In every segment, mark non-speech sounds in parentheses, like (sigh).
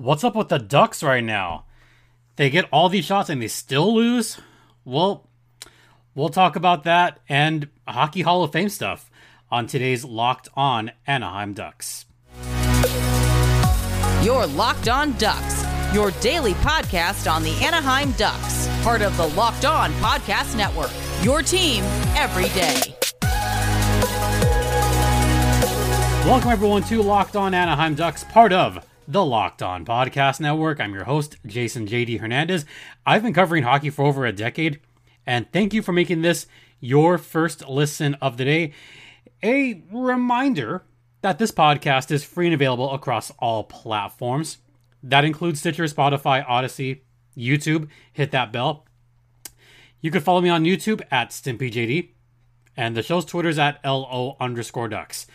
What's up with the Ducks right now? They get all these shots and they still lose? Well, we'll talk about that and Hockey Hall of Fame stuff on today's Locked On Anaheim Ducks. You're Locked On Ducks, your daily podcast on the Anaheim Ducks, part of the Locked On Podcast Network. Your team every day. Welcome, everyone, to Locked On Anaheim Ducks, part of the Locked On Podcast Network. I'm your host, Jason JD Hernandez. I've been covering hockey for over a decade, and thank you for making this your first listen of the day. A reminder that this podcast is free and available across all platforms. That includes Stitcher, Spotify, Odyssey, YouTube. Hit that bell. You can follow me on YouTube at StimpyJD, and the show's Twitter's at LO underscore ducks.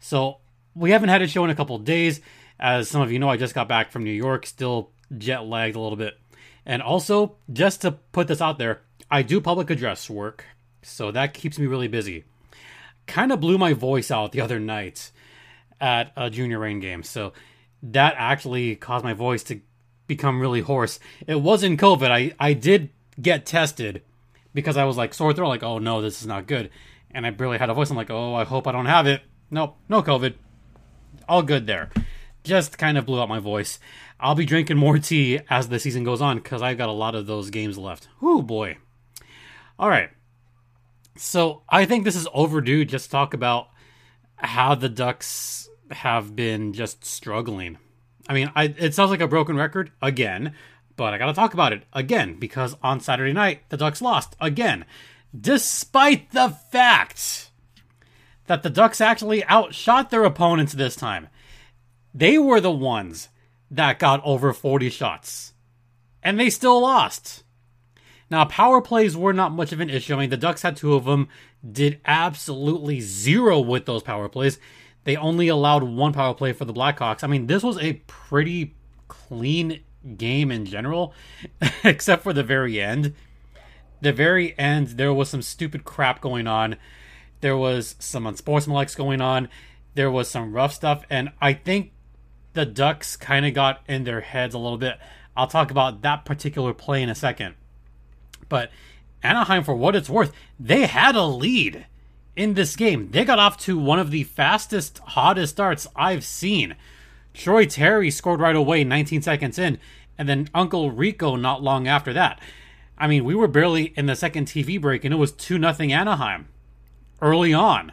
So we haven't had a show in a couple days. As some of you know, I just got back from New York, still jet lagged a little bit. And also, just to put this out there, I do public address work, so that keeps me really busy. Kind of blew my voice out the other night at a junior Reign game, so that actually caused my voice to become really hoarse. It wasn't COVID. I, I did get tested because I was like sore throat, like, oh no, this is not good. And I barely had a voice. I'm like, oh, I hope I don't have it. Nope, no COVID. All good there just kind of blew out my voice. I'll be drinking more tea as the season goes on because I've got a lot of those games left. Whoo boy. All right. So I think this is overdue. Just talk about how the Ducks have been just struggling. I mean, I, it sounds like a broken record again, but I got to talk about it again because on Saturday night the Ducks lost again, despite the fact that the Ducks actually outshot their opponents this time. They were the ones that got over 40 shots. And they still lost. Now, power plays were not much of an issue. I mean, the Ducks had two of them, did absolutely zero with those power plays. They only allowed one power play for the Blackhawks. I mean, this was a pretty clean game in general, (laughs) except for the very end. The very end, there was some stupid crap going on. There was some unsportsmanlike going on. There was some rough stuff. And I think the Ducks kind of got in their heads a little bit. I'll talk about that particular play in a second. But Anaheim, for what it's worth, they had a lead in this game. They got off to one of the fastest, hottest starts I've seen. Troy Terry scored right away, 19 seconds in, and then Uncle Rico not long after that. I mean, we were barely in the second TV break, and it was 2 0 Anaheim early on.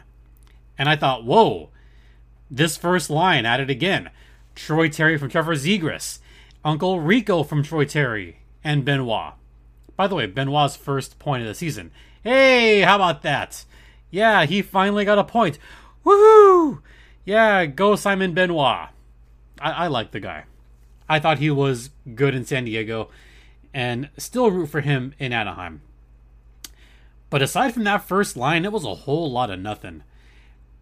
And I thought, whoa, this first line at it again. Troy Terry from Trevor Zegras, Uncle Rico from Troy Terry, and Benoit. By the way, Benoit's first point of the season. Hey, how about that? Yeah, he finally got a point. Woohoo! Yeah, go Simon Benoit. I, I like the guy. I thought he was good in San Diego and still root for him in Anaheim. But aside from that first line, it was a whole lot of nothing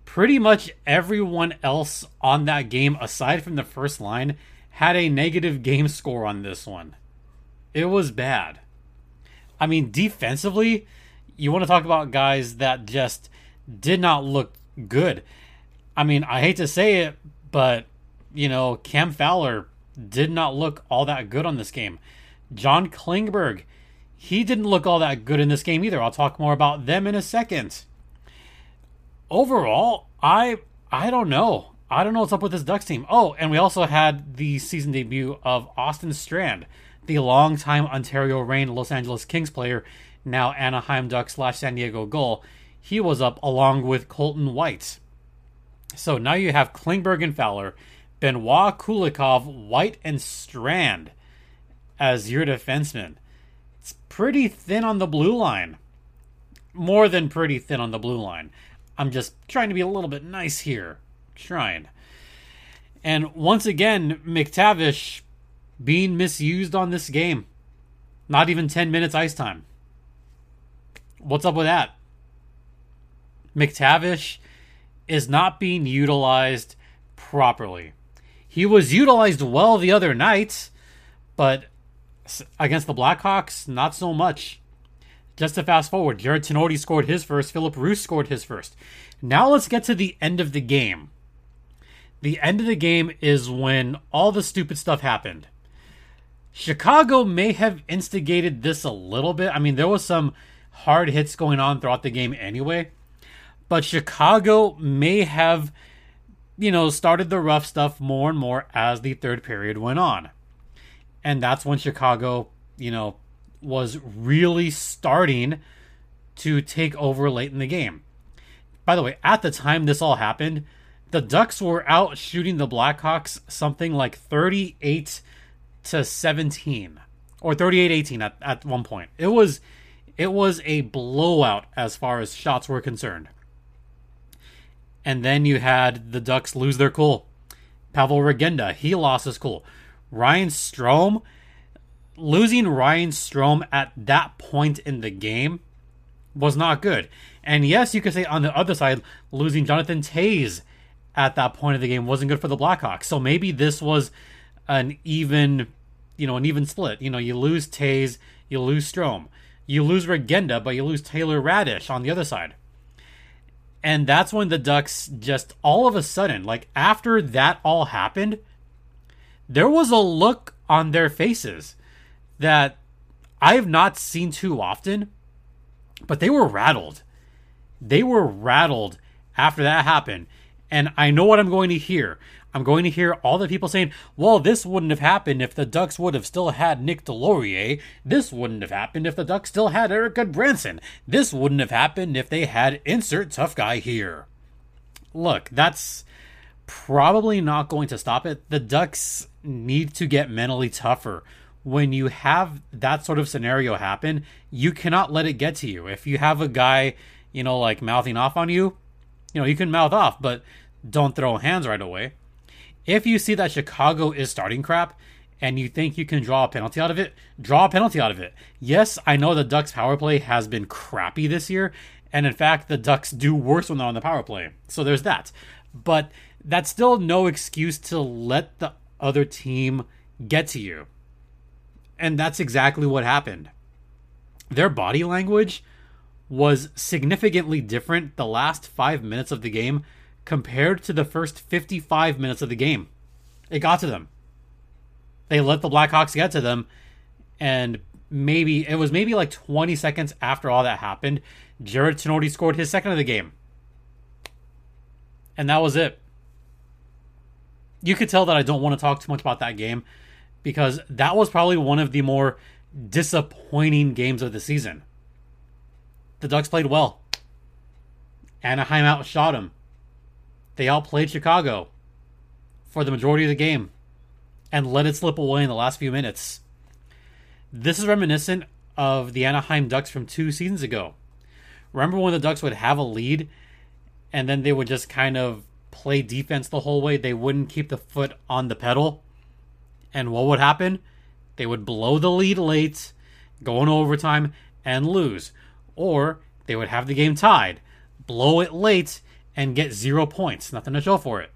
pretty much everyone else on that game, aside from the first line, had a negative game score on this one. It was bad. I mean, defensively, you want to talk about guys that just did not look good. I mean, I hate to say it, but, you know, Cam Fowler did not look all that good on this game. John Klingberg, he didn't look all that good in this game either. I'll talk more about them in a second overall, I I don't know. I don't know what's up with this Ducks team. Oh, and we also had the season debut of Austin Strand, the longtime Ontario Reign Los Angeles Kings player, now Anaheim Ducks slash San Diego Gull. He was up along with Colton White. So now you have Klingberg and Fowler, Benoit Kulikov, White, and Strand as your defensemen. It's pretty thin on the blue line. More than pretty thin on the blue line. I'm just trying to be a little bit nice here. Trying. And once again, McTavish being misused on this game. Not even 10 minutes ice time. What's up with that? McTavish is not being utilized properly. He was utilized well the other night, but against the Blackhawks, not so much. Just to fast forward, Jared Tinordi scored his first, Philip Roos scored his first. Now let's get to the end of the game. the end of the game is when all the stupid stuff happened. Chicago may have instigated this a little bit. I mean, there was some hard hits going on throughout the game anyway, but Chicago may have, you know, started the rough stuff more and more as the third period went on. And that's when Chicago, you know, was really starting to take over late in the game. By the way, at the time this all happened, the Ducks were out shooting the Blackhawks something like 38 to 17 or 38-18 at, at one point. It was it was a blowout as far as shots were concerned. And then you had the Ducks lose their cool. Pavol Regenda, he lost his cool. Ryan Strome, losing Ryan Strome at that point in the game was not good. And yes, you could say on the other side, losing Jonathan Toews at that point of the game wasn't good for the Blackhawks. So maybe this was an even, you know, an even split. You know, you lose Toews, you lose Strome, you lose Regenda, but you lose Taylor Raddysh on the other side. And that's when the Ducks just all of a sudden, like after that all happened, there was a look on their faces that I have not seen too often, but they were rattled. They were rattled after that happened. And I know what I'm going to hear. I'm going to hear all the people saying, well, this wouldn't have happened if the Ducks would have still had Nick Deslauriers. This wouldn't have happened if the Ducks still had Erik Gudbranson. This wouldn't have happened if they had insert tough guy here. Look, that's probably not going to stop it. The Ducks need to get mentally tougher. When you have that sort of scenario happen, you cannot let it get to you. If you have a guy, you know, like mouthing off on you, you know, you can mouth off, but don't throw hands right away. If you see that Chicago is starting crap and you think you can draw a penalty out of it, draw a penalty out of it. Yes, I know the Ducks power play has been crappy this year, and in fact, the Ducks do worse when they're on the power play. So there's that. But that's still no excuse to let the other team get to you. And that's exactly what happened. Their body language was significantly different the last five minutes of the game compared to the first 55 minutes of the game. It got to them. They let the Blackhawks get to them, and maybe it was maybe like 20 seconds after all that happened, Jared Tinordi scored his second of the game. And that was it. You could tell that I don't want to talk too much about that game because that was probably one of the more disappointing games of the season the Ducks played well. Anaheim outshot them. They outplayed Chicago for the majority of the game and let it slip away in the last few minutes. This is reminiscent of the Anaheim Ducks from two seasons ago. Remember when the Ducks would have a lead and then they would just kind of play defense the whole way? They wouldn't keep the foot on the pedal. And what would happen? They would blow the lead late, go in overtime, and lose or they would have the game tied, blow it late, and get zero points. Nothing to show for it.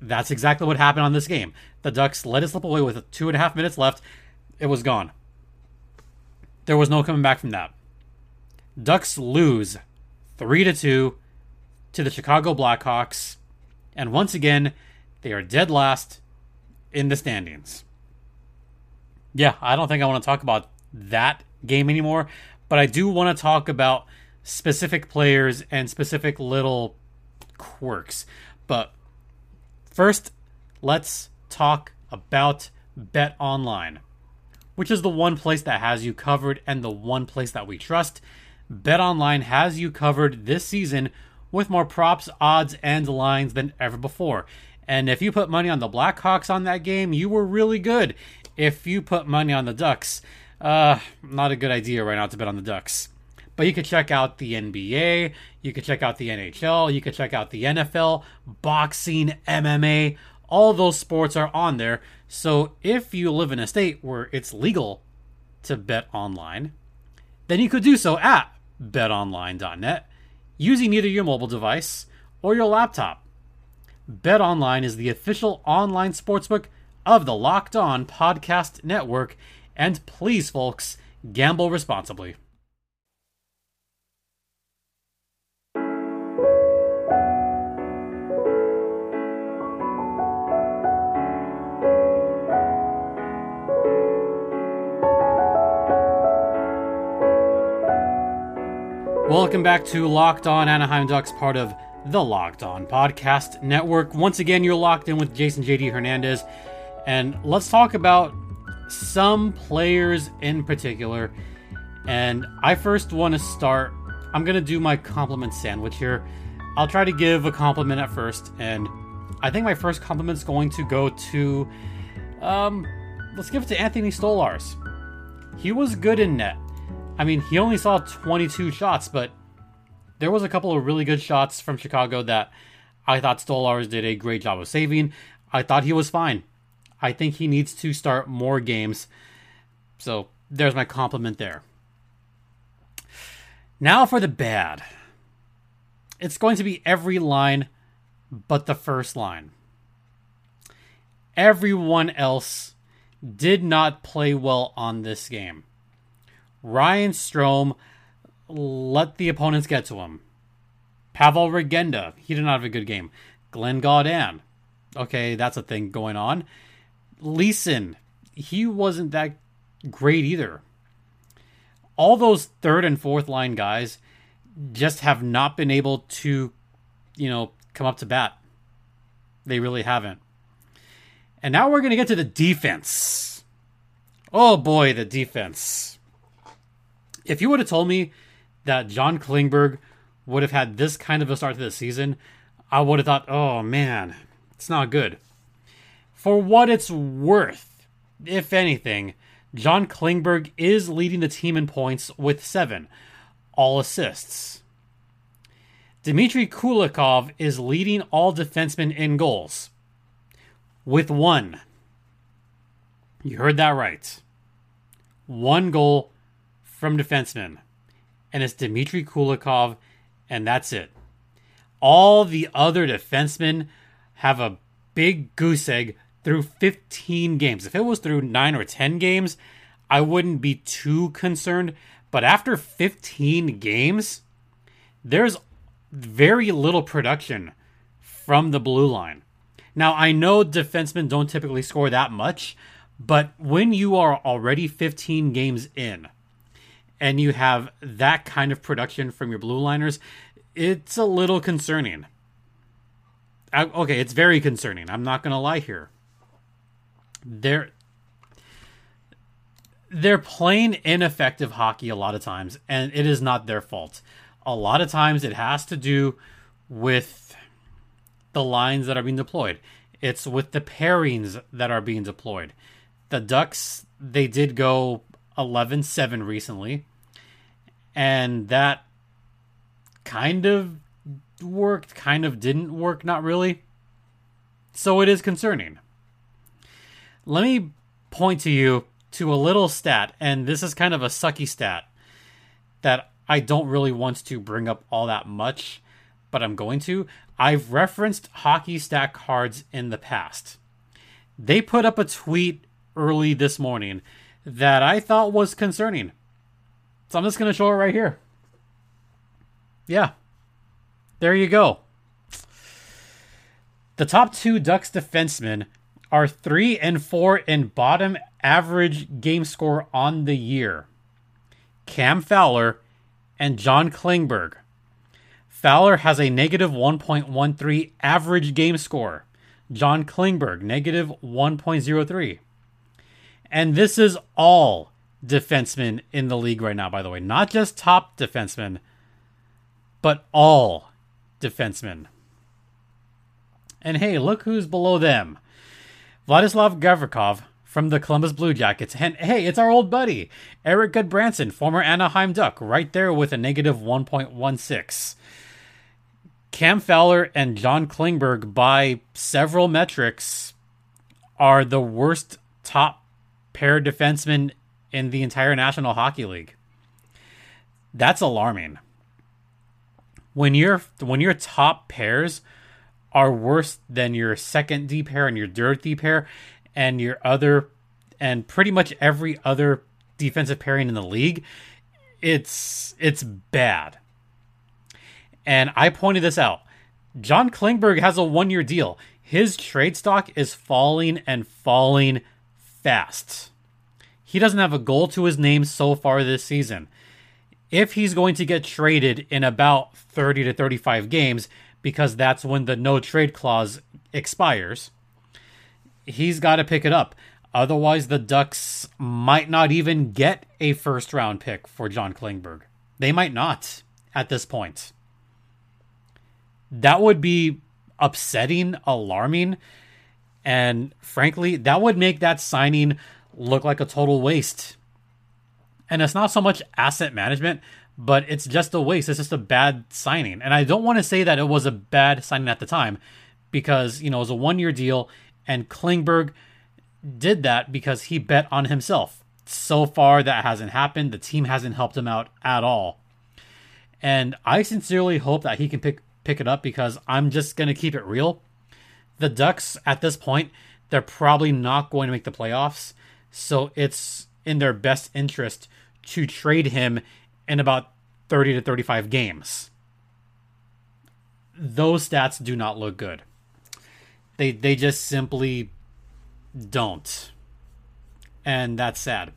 That's exactly what happened on this game. The Ducks let it slip away with two and a half minutes left. It was gone. There was no coming back from that. Ducks lose 3 to 2 to the Chicago Blackhawks, and once again, they are dead last in the standings. Yeah, I don't think I want to talk about that game anymore but I do want to talk about specific players and specific little quirks. But first, let's talk about Bet Online, which is the one place that has you covered and the one place that we trust. Bet Online has you covered this season with more props, odds, and lines than ever before. And if you put money on the Blackhawks on that game, you were really good. If you put money on the Ducks, uh, not a good idea right now to bet on the Ducks. But you could check out the NBA, you could check out the NHL, you could check out the NFL, boxing, MMA, all those sports are on there. So if you live in a state where it's legal to bet online, then you could do so at betonline.net using either your mobile device or your laptop. BetOnline is the official online sportsbook of the Locked On Podcast Network. And please, folks, gamble responsibly. Welcome back to Locked On Anaheim Ducks, part of the Locked On Podcast Network. Once again, you're locked in with Jason JD Hernandez, and let's talk about some players in particular. And I first want to start, I'm going to do my compliment sandwich here. I'll try to give a compliment at first, and I think my first compliment is going to go to, um, let's give it to Anthony Stolarz. He was good in net. I mean, he only saw 22 shots, but there was a couple of really good shots from Chicago that I thought Stolarz did a great job of saving. I thought he was fine. I think he needs to start more games. So there's my compliment there. Now for the bad. It's going to be every line but the first line. Everyone else did not play well on this game. Ryan Strome let the opponents get to him. Pavol Regenda, he did not have a good game. Glenn Gawdin, okay, that's a thing going on. Leason, he wasn't that great either. All those third and fourth line guys just have not been able to, you know, come up to bat. They really haven't. And now we're going to get to the defense. Oh boy, the defense if you would have told me that John Klingberg would have had this kind of a start to the season, I would have thought, oh man, it's not good. For what it's worth, if anything, John Klingberg is leading the team in points with seven, all assists. Dmitry Kulikov is leading all defensemen in goals with one. You heard that right. One goal from defensemen, and it's Dmitry Kulikov, and that's it. All the other defensemen have a big goose egg through 15 games. If it was through 9 or 10 games, I wouldn't be too concerned. But after 15 games, there's very little production from the blue line. Now, I know defensemen don't typically score that much, but when you are already 15 games in, and you have that kind of production from your blue liners, it's a little concerning. I, okay, it's very concerning. I'm not going to lie here. They're they're playing ineffective hockey a lot of times, and it is not their fault. A lot of times, it has to do with the lines that are being deployed. It's with the pairings that are being deployed. The Ducks, they did go 11 7 recently. And that kind of worked, kind of didn't work, not really. So it is concerning. Let me point to you to a little stat, and this is kind of a sucky stat that I don't really want to bring up all that much, but I'm going to. I've referenced hockey stat cards in the past. They put up a tweet early this morning that I thought was concerning. So I'm just going to show it right here. Yeah. There you go. The top two Ducks defensemen are three and four in bottom average game score on the year Cam Fowler and John Klingberg. Fowler has a negative 1.13 average game score. John Klingberg, negative 1.03. And this is all defensemen in the league right now, by the way. Not just top defensemen, but all defensemen. And hey, look who's below them Vladislav Gavrikov from the Columbus Blue Jackets. And hey, it's our old buddy, Erik Gudbranson, former Anaheim Duck, right there with a negative 1.16. Cam Fowler and John Klingberg, by several metrics, are the worst top pair defensemen in the entire National Hockey League. That's alarming. When your when your top pairs are worse than your second D pair and your third D pair and your other and pretty much every other defensive pairing in the league, it's it's bad. And I pointed this out. John Klingberg has a one-year deal. His trade stock is falling and falling fast. He doesn't have a goal to his name so far this season. if he's going to get traded in about 30 to 35 games, because that's when the no trade clause expires, he's got to pick it up. Otherwise, the Ducks might not even get a first round pick for John Klingberg. They might not at this point. That would be upsetting, alarming, and frankly, that would make that signing look like a total waste. And it's not so much asset management, but it's just a waste. It's just a bad signing. And I don't want to say that it was a bad signing at the time because, you know, it was a one year deal and Klingberg did that because he bet on himself. So far, that hasn't happened. The team hasn't helped him out at all. And I sincerely hope that he can pick pick it up because I'm just going to keep it real. The Ducks at this point, they're probably not going to make the playoffs. So it's in their best interest to trade him in about 30 to 35 games. Those stats do not look good. They they just simply don't. And that's sad.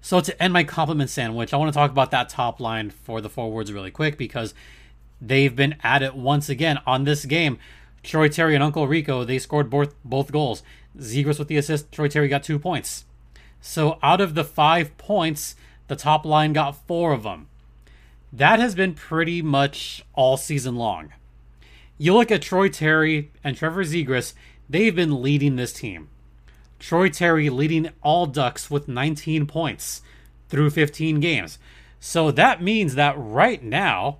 So to end my compliment sandwich, I want to talk about that top line for the forwards really quick because they've been at it once again on this game. Troy Terry and Uncle Rico, they scored both both goals. Zegras with the assist, Troy Terry got two points. So out of the five points, the top line got four of them. That has been pretty much all season long. You look at Troy Terry and Trevor Zegras, they've been leading this team. Troy Terry leading all Ducks with 19 points through 15 games. So that means that right now,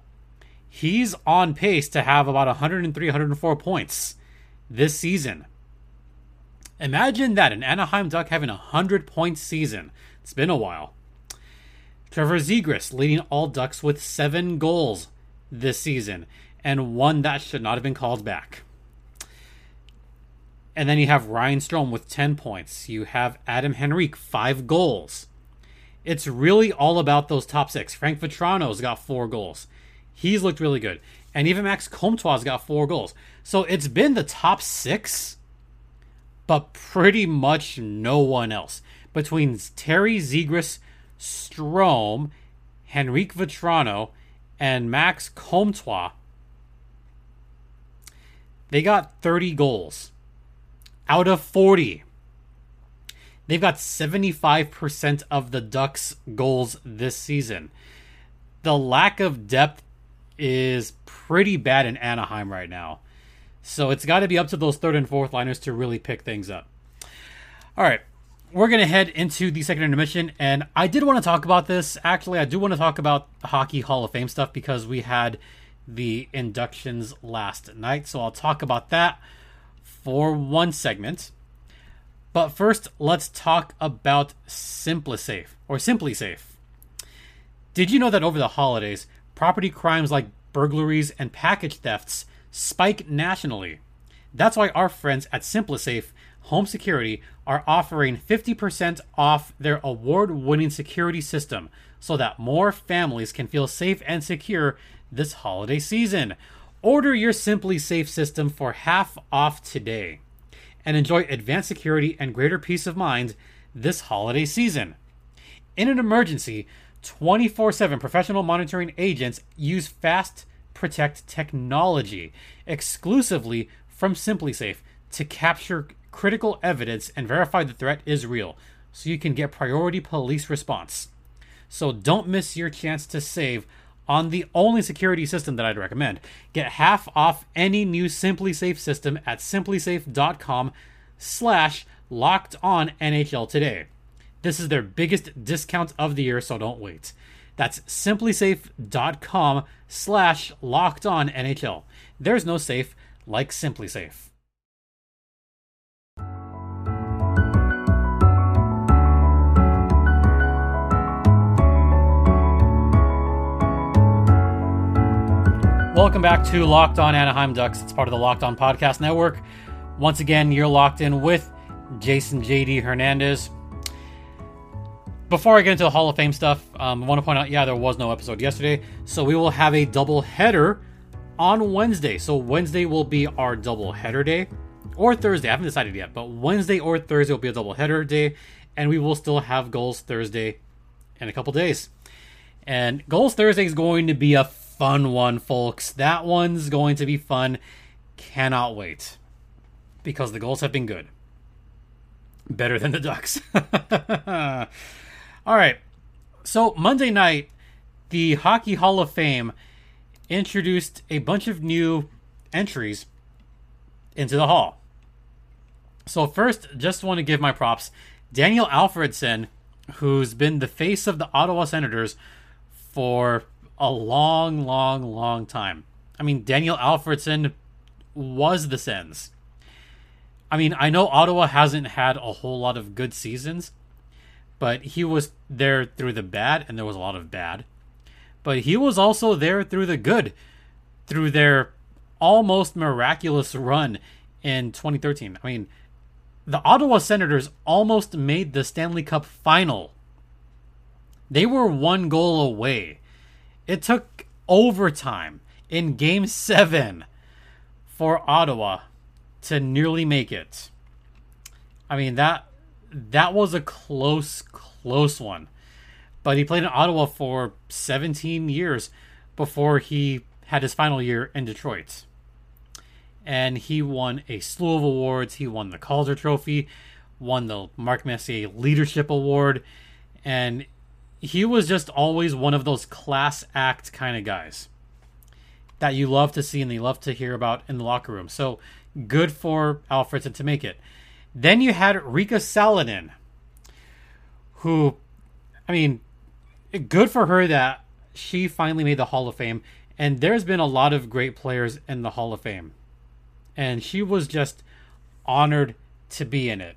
he's on pace to have about 103, 104 points this season. Imagine that an Anaheim Duck having a 100 point season. It's been a while. Trevor Zegras leading all Ducks with seven goals this season, and one that should not have been called back. And then you have Ryan Strome with 10 points. You have Adam Henrique, five goals. It's really all about those top six. Frank Vatrano's got four goals. He's looked really good. And even Max Comtois got four goals. So it's been the top six, but pretty much no one else. Between Terry Zegras, Strome, Henrique Vatrano, and Max Comtois, they got 30 goals out of 40. They've got 75% of the Ducks' goals this season. The lack of depth is pretty bad in Anaheim right now. So it's got to be up to those third and fourth liners to really pick things up. All right, we're going to head into the second intermission. And I did want to talk about this. Actually, I do want to talk about Hockey Hall of Fame stuff because we had the inductions last night. So I'll talk about that for one segment. But first, let's talk about SimpliSafe or SimpliSafe. Did you know that over the holidays, property crimes like burglaries and package thefts spike nationally? That's why our friends at SimpliSafe Home Security are offering 50% off their award winning security system so that more families can feel safe and secure this holiday season. Order your SimpliSafe system for half off today and enjoy advanced security and greater peace of mind this holiday season. In an emergency, 24 7 professional monitoring agents use Fast Protect technology exclusively from SimpliSafe to capture critical evidence and verify the threat is real so you can get priority police response. So don't miss your chance to save on the only security system that I'd recommend. Get half off any new SimpliSafe system at simplisafe.com slash locked on NHL today. This is their biggest discount of the year, so don't wait. That's simplisafe.com slash locked on NHL. There's no safe like SimpliSafe. Welcome back to Locked On Anaheim Ducks. It's part of the Locked On Podcast Network. Once again, you're locked in with Jason JD Hernandez. Before I get into the Hall of Fame stuff, um, I want to point out yeah, there was no episode yesterday. So we will have a double header on Wednesday. So Wednesday will be our double header day. Or Thursday. I haven't decided yet. But Wednesday or Thursday will be a double header day. And we will still have goals Thursday in a couple days. And Goals Thursday is going to be a fun one, folks. That one's going to be fun. Cannot wait. Because the goals have been good. Better than the Ducks. (laughs) All right. So, Monday night, the Hockey Hall of Fame introduced a bunch of new entries into the hall. So, first, just want to give my props. Daniel Alfredsson, who's been the face of the Ottawa Senators for a long, long, long time. I mean, Daniel Alfredsson was the Sens. I mean, I know Ottawa hasn't had a whole lot of good seasons, but he was there through the bad, and there was a lot of bad. But he was also there through the good, through their almost miraculous run in 2013. I mean, the Ottawa Senators almost made the Stanley Cup final. They were one goal away. It took overtime in game seven for Ottawa to nearly make it. I mean that that was a close, close one. But he played in Ottawa for 17 years before he had his final year in Detroit. And he won a slew of awards. He won the Calder Trophy, won the Mark Messier Leadership Award, and he was just always one of those class act kind of guys that you love to see and you love to hear about in the locker room. So good for Alfredsson to make it. Then you had Riikka Sallinen, who, I mean, good for her that she finally made the Hall of Fame. And there's been a lot of great players in the Hall of Fame. And she was just honored to be in it.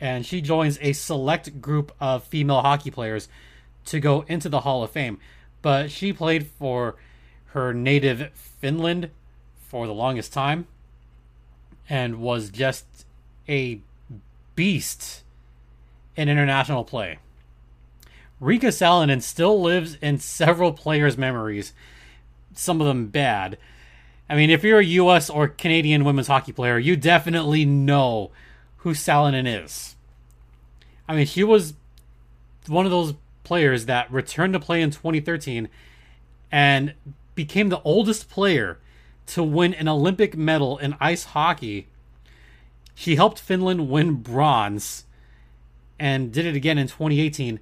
And she joins a select group of female hockey players to go into the Hall of Fame. But she played for her native Finland for the longest time and was just a beast in international play. Riikka Sallinen still lives in several players' memories, some of them bad. I mean, if you're a U.S. or Canadian women's hockey player, you definitely know who Sallinen is. I mean, she was one of those players that returned to play in 2013 and became the oldest player to win an Olympic medal in ice hockey. She helped Finland win bronze and did it again in 2018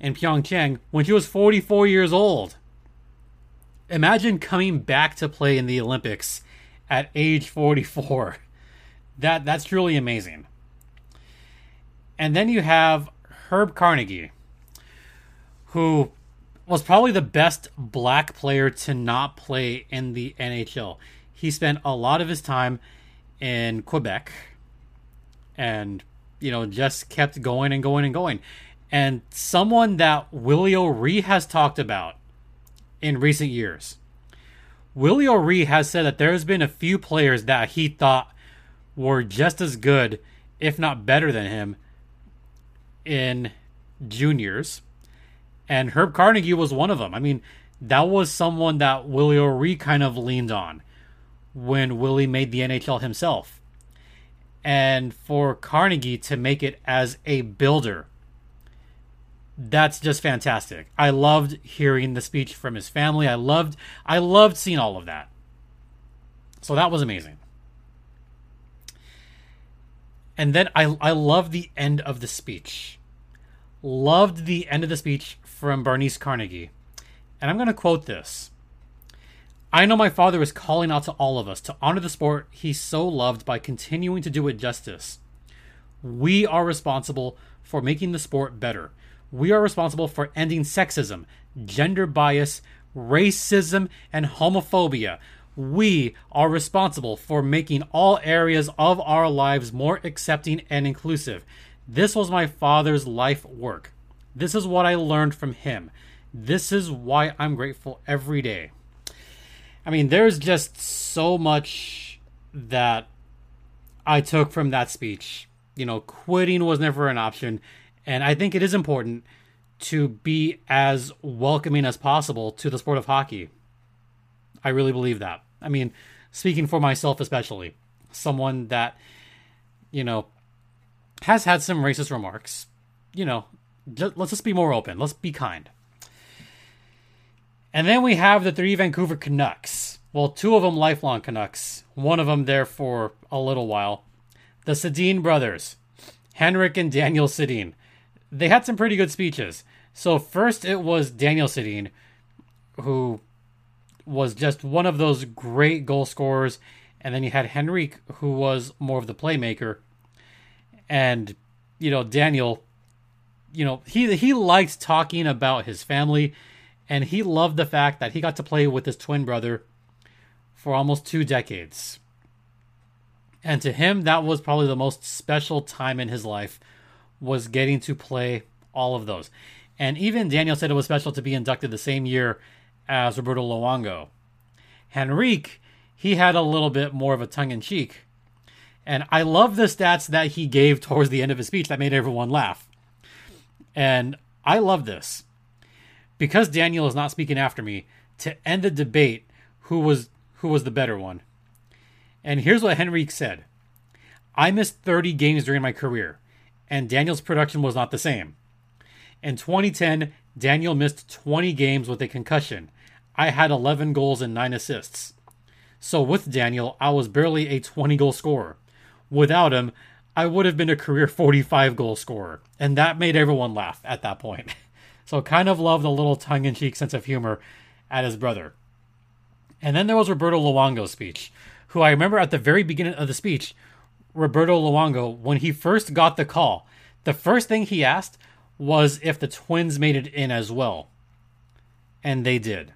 in Pyeongchang when she was 44 years old. Imagine coming back to play in the Olympics at age 44. That that's truly amazing. And then you have Herb Carnegie who was probably the best black player to not play in the NHL. He spent a lot of his time in Quebec and, you know, just kept going and going and going. And someone that Willie O'Ree has talked about in recent years. Willie O'Ree has said that there's been a few players that he thought were just as good, if not better than him, in juniors and Herb Carnegie was one of them. I mean, that was someone that Willie O'Ree kind of leaned on when Willie made the NHL himself. And for Carnegie to make it as a builder, that's just fantastic. I loved hearing the speech from his family. I loved I loved seeing all of that. So that was amazing. And then I I love the end of the speech. Loved the end of the speech from Bernice Carnegie. And I'm going to quote this I know my father is calling out to all of us to honor the sport he so loved by continuing to do it justice. We are responsible for making the sport better. We are responsible for ending sexism, gender bias, racism, and homophobia. We are responsible for making all areas of our lives more accepting and inclusive. This was my father's life work. This is what I learned from him. This is why I'm grateful every day. I mean, there's just so much that I took from that speech. You know, quitting was never an option. And I think it is important to be as welcoming as possible to the sport of hockey. I really believe that. I mean, speaking for myself, especially, someone that, you know, has had some racist remarks, you know, let's just be more open. Let's be kind. And then we have the three Vancouver Canucks. Well, two of them lifelong Canucks, one of them there for a little while. The Sedin brothers, Henrik and Daniel Sedin. They had some pretty good speeches. So, first it was Daniel Sedin, who was just one of those great goal scorers. And then you had Henrik, who was more of the playmaker. And, you know, Daniel, you know, he he liked talking about his family and he loved the fact that he got to play with his twin brother for almost two decades. And to him, that was probably the most special time in his life was getting to play all of those. And even Daniel said it was special to be inducted the same year as Roberto Luongo. Henrik, he had a little bit more of a tongue in cheek. And I love the stats that he gave towards the end of his speech that made everyone laugh. And I love this. Because Daniel is not speaking after me, to end the debate, who was who was the better one? And here's what Henrik said. I missed 30 games during my career, and Daniel's production was not the same. In 2010, Daniel missed 20 games with a concussion. I had 11 goals and 9 assists. So with Daniel, I was barely a 20 goal scorer. Without him, I would have been a career 45 goal scorer. And that made everyone laugh at that point. (laughs) So kind of loved a little tongue in cheek sense of humor at his brother. And then there was Roberto Luongo's speech, who I remember at the very beginning of the speech, Roberto Luongo, when he first got the call, the first thing he asked was if the twins made it in as well. And they did.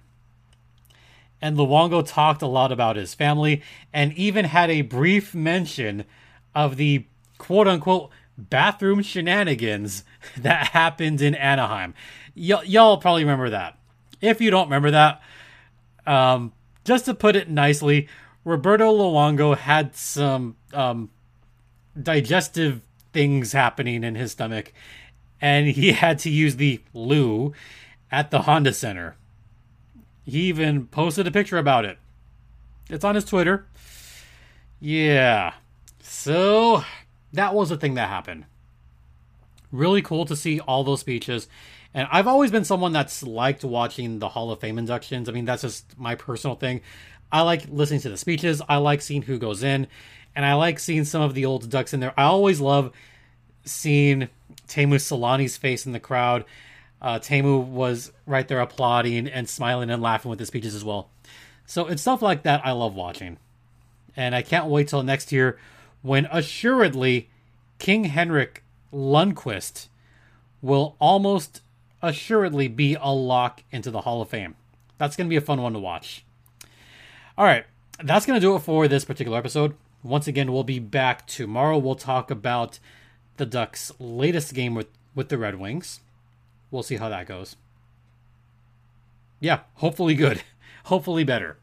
And Luongo talked a lot about his family and even had a brief mention of the quote unquote bathroom shenanigans (laughs) that happened in Anaheim. Y- y'all probably remember that. If you don't remember that, um, just to put it nicely, Roberto Luongo had some um, digestive things happening in his stomach, and he (laughs) had to use the loo at the Honda Center. He even posted a picture about it. It's on his Twitter. Yeah. So that was the thing that happened. Really cool to see all those speeches. And I've always been someone that's liked watching the Hall of Fame inductions. I mean, that's just my personal thing. I like listening to the speeches. I like seeing who goes in. And I like seeing some of the old ducks in there. I always love seeing Teemu Selanne's face in the crowd. Uh, Teemu was right there applauding and smiling and laughing with the speeches as well. So it's stuff like that I love watching. And I can't wait till next year when assuredly King Henrik Lundqvist will almost assuredly be a lock into the Hall of Fame. That's going to be a fun one to watch. All right, that's going to do it for this particular episode. Once again, we'll be back tomorrow. We'll talk about the Ducks' latest game with, with the Red Wings. We'll see how that goes. Yeah, hopefully good. (laughs) hopefully better.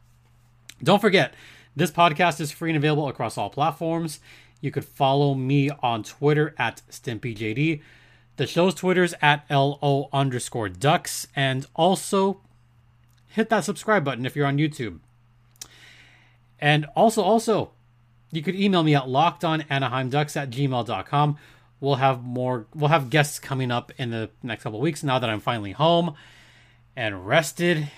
Don't forget, this podcast is free and available across all platforms. You could follow me on Twitter at StimpyJD. The show's Twitter's at LO underscore ducks. And also hit that subscribe button if you're on YouTube. And also, also, you could email me at lockedonanaheimducks at gmail.com. We'll have more, we'll have guests coming up in the next couple weeks now that I'm finally home and rested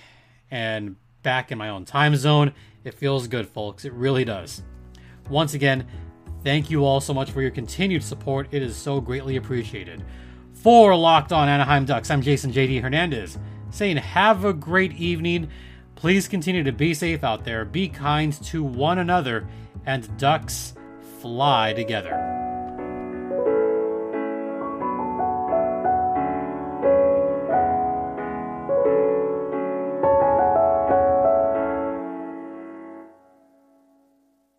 and back in my own time zone. It feels good, folks. It really does. Once again, thank you all so much for your continued support. It is so greatly appreciated. For Locked On Anaheim Ducks, I'm Jason JD Hernandez saying have a great evening. Please continue to be safe out there, be kind to one another, and ducks fly together.